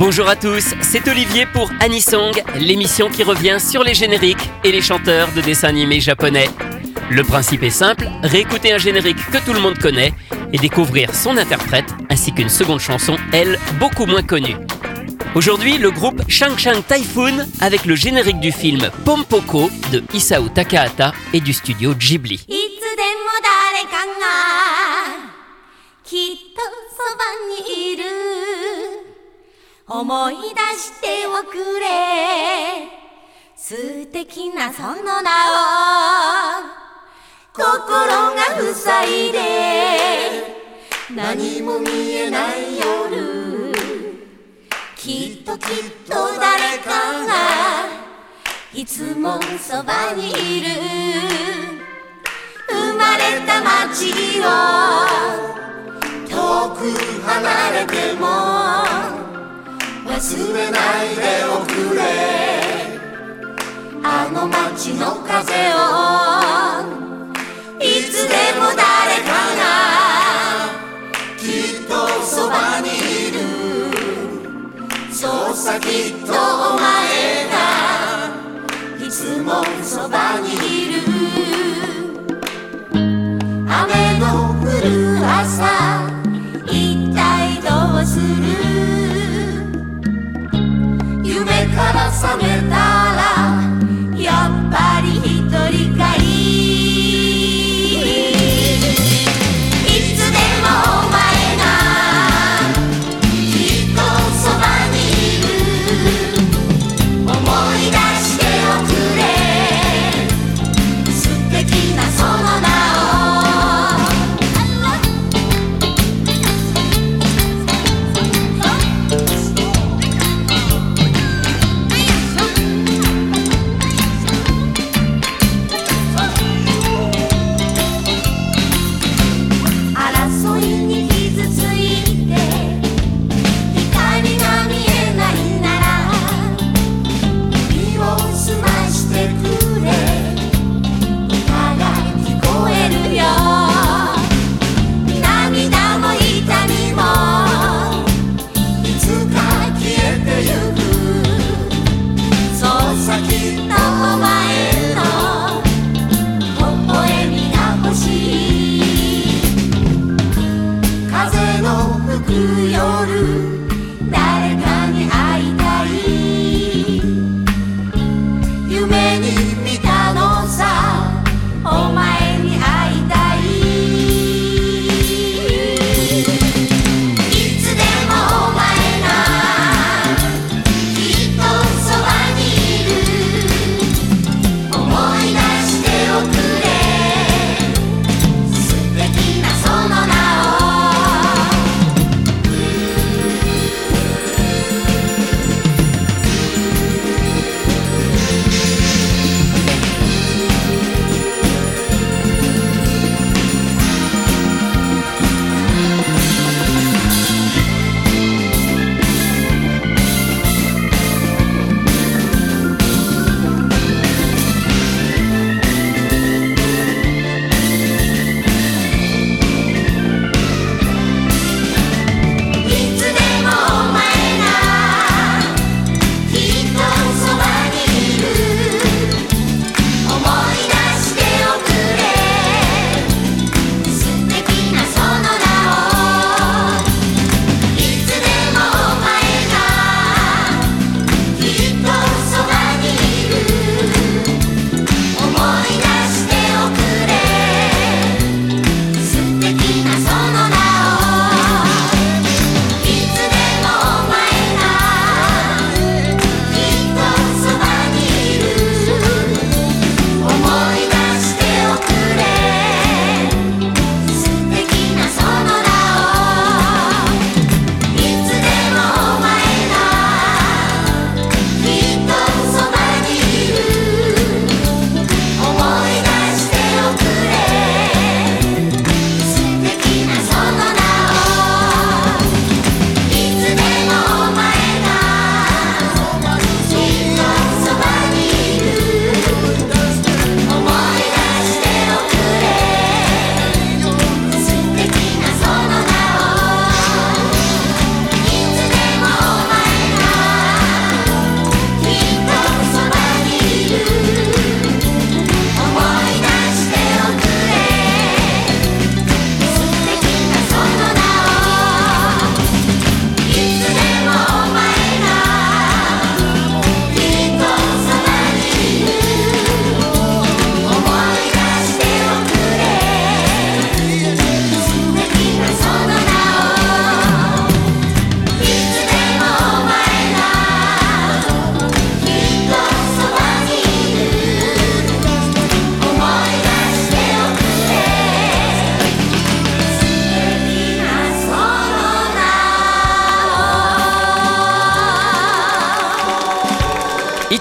Bonjour à tous, c'est Olivier pour Anisong, l'émission qui revient sur les génériques et les chanteurs de dessins animés japonais. Le principe est simple, réécouter un générique que tout le monde connaît et découvrir son interprète ainsi qu'une seconde chanson, elle, beaucoup moins connue. Aujourd'hui, le groupe Shang Shang Typhoon avec le générique du film Pompoko de Isao Takahata et du studio Ghibli. 思い出しておくれ。素敵なその名を。心が塞いで。何も見えない夜。きっときっと誰かが。いつもそばにいる。生まれた街を。遠く離れても。忘れないでおくれあの街の風をいつでも誰かがきっとそばにいる。そうさきっとお前がいつもそばにいる。雨の降る朝。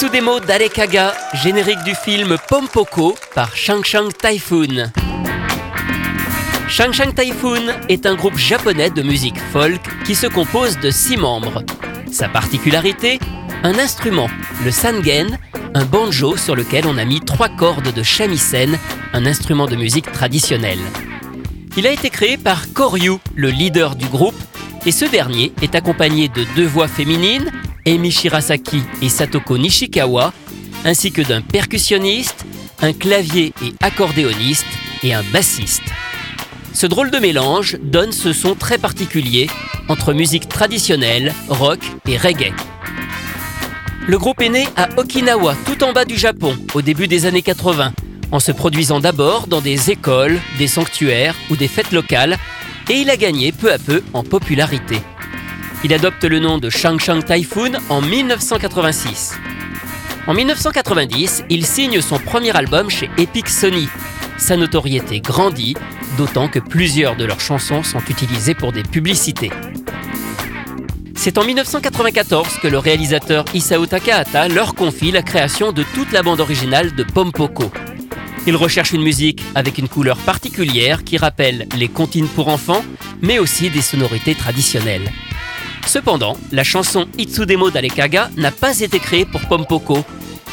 Itsudemo Darekaga, générique du film Pompoko par Shang Shang Typhoon. Shang Shang Typhoon est un groupe japonais de musique folk qui se compose de six membres. Sa particularité Un instrument, le sangen, un banjo sur lequel on a mis trois cordes de shamisen, un instrument de musique traditionnel. Il a été créé par Koryu, le leader du groupe, et ce dernier est accompagné de deux voix féminines, Emi Shirasaki et Satoko Nishikawa, ainsi que d'un percussionniste, un clavier et accordéoniste et un bassiste. Ce drôle de mélange donne ce son très particulier entre musique traditionnelle, rock et reggae. Le groupe est né à Okinawa, tout en bas du Japon, au début des années 80, en se produisant d'abord dans des écoles, des sanctuaires ou des fêtes locales, et il a gagné peu à peu en popularité. Il adopte le nom de Shang Typhoon en 1986. En 1990, il signe son premier album chez Epic Sony. Sa notoriété grandit, d'autant que plusieurs de leurs chansons sont utilisées pour des publicités. C'est en 1994 que le réalisateur Isao Takahata leur confie la création de toute la bande originale de Pompoko. Il recherche une musique avec une couleur particulière qui rappelle les comptines pour enfants, mais aussi des sonorités traditionnelles. Cependant, la chanson Itsudemo d'Alekaga n'a pas été créée pour Pompoko.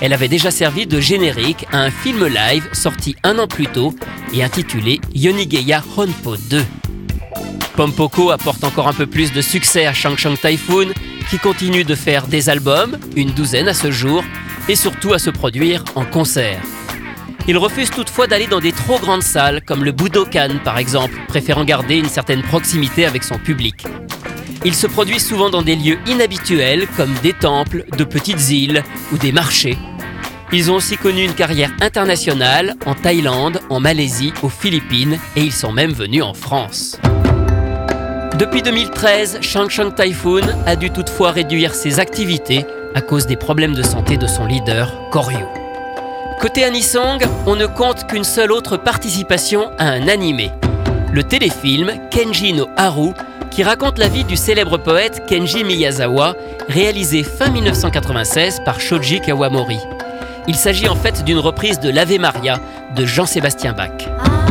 Elle avait déjà servi de générique à un film live sorti un an plus tôt et intitulé Yonigeya Honpo 2. Pompoko apporte encore un peu plus de succès à Shang Shang Typhoon, qui continue de faire des albums, une douzaine à ce jour, et surtout à se produire en concert. Il refuse toutefois d'aller dans des trop grandes salles, comme le Budokan par exemple, préférant garder une certaine proximité avec son public. Il se produit souvent dans des lieux inhabituels comme des temples, de petites îles ou des marchés. Ils ont aussi connu une carrière internationale en Thaïlande, en Malaisie, aux Philippines et ils sont même venus en France. Depuis 2013, Shang Shang Typhoon a dû toutefois réduire ses activités à cause des problèmes de santé de son leader, Koryu. Côté Anisong, on ne compte qu'une seule autre participation à un animé. Le téléfilm Kenji no Haru qui raconte la vie du célèbre poète Kenji Miyazawa, réalisé fin 1996 par Shoji Kawamori. Il s'agit en fait d'une reprise de l'Ave Maria de Jean-Sébastien Bach.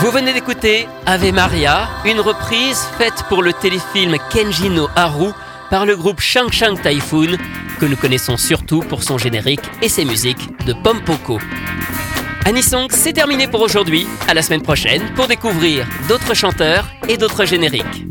Vous venez d'écouter Ave Maria, une reprise faite pour le téléfilm Kenji no Haru par le groupe Shang Shang Typhoon, que nous connaissons surtout pour son générique et ses musiques de Pompoko. Anisong, c'est terminé pour aujourd'hui. À la semaine prochaine pour découvrir d'autres chanteurs et d'autres génériques.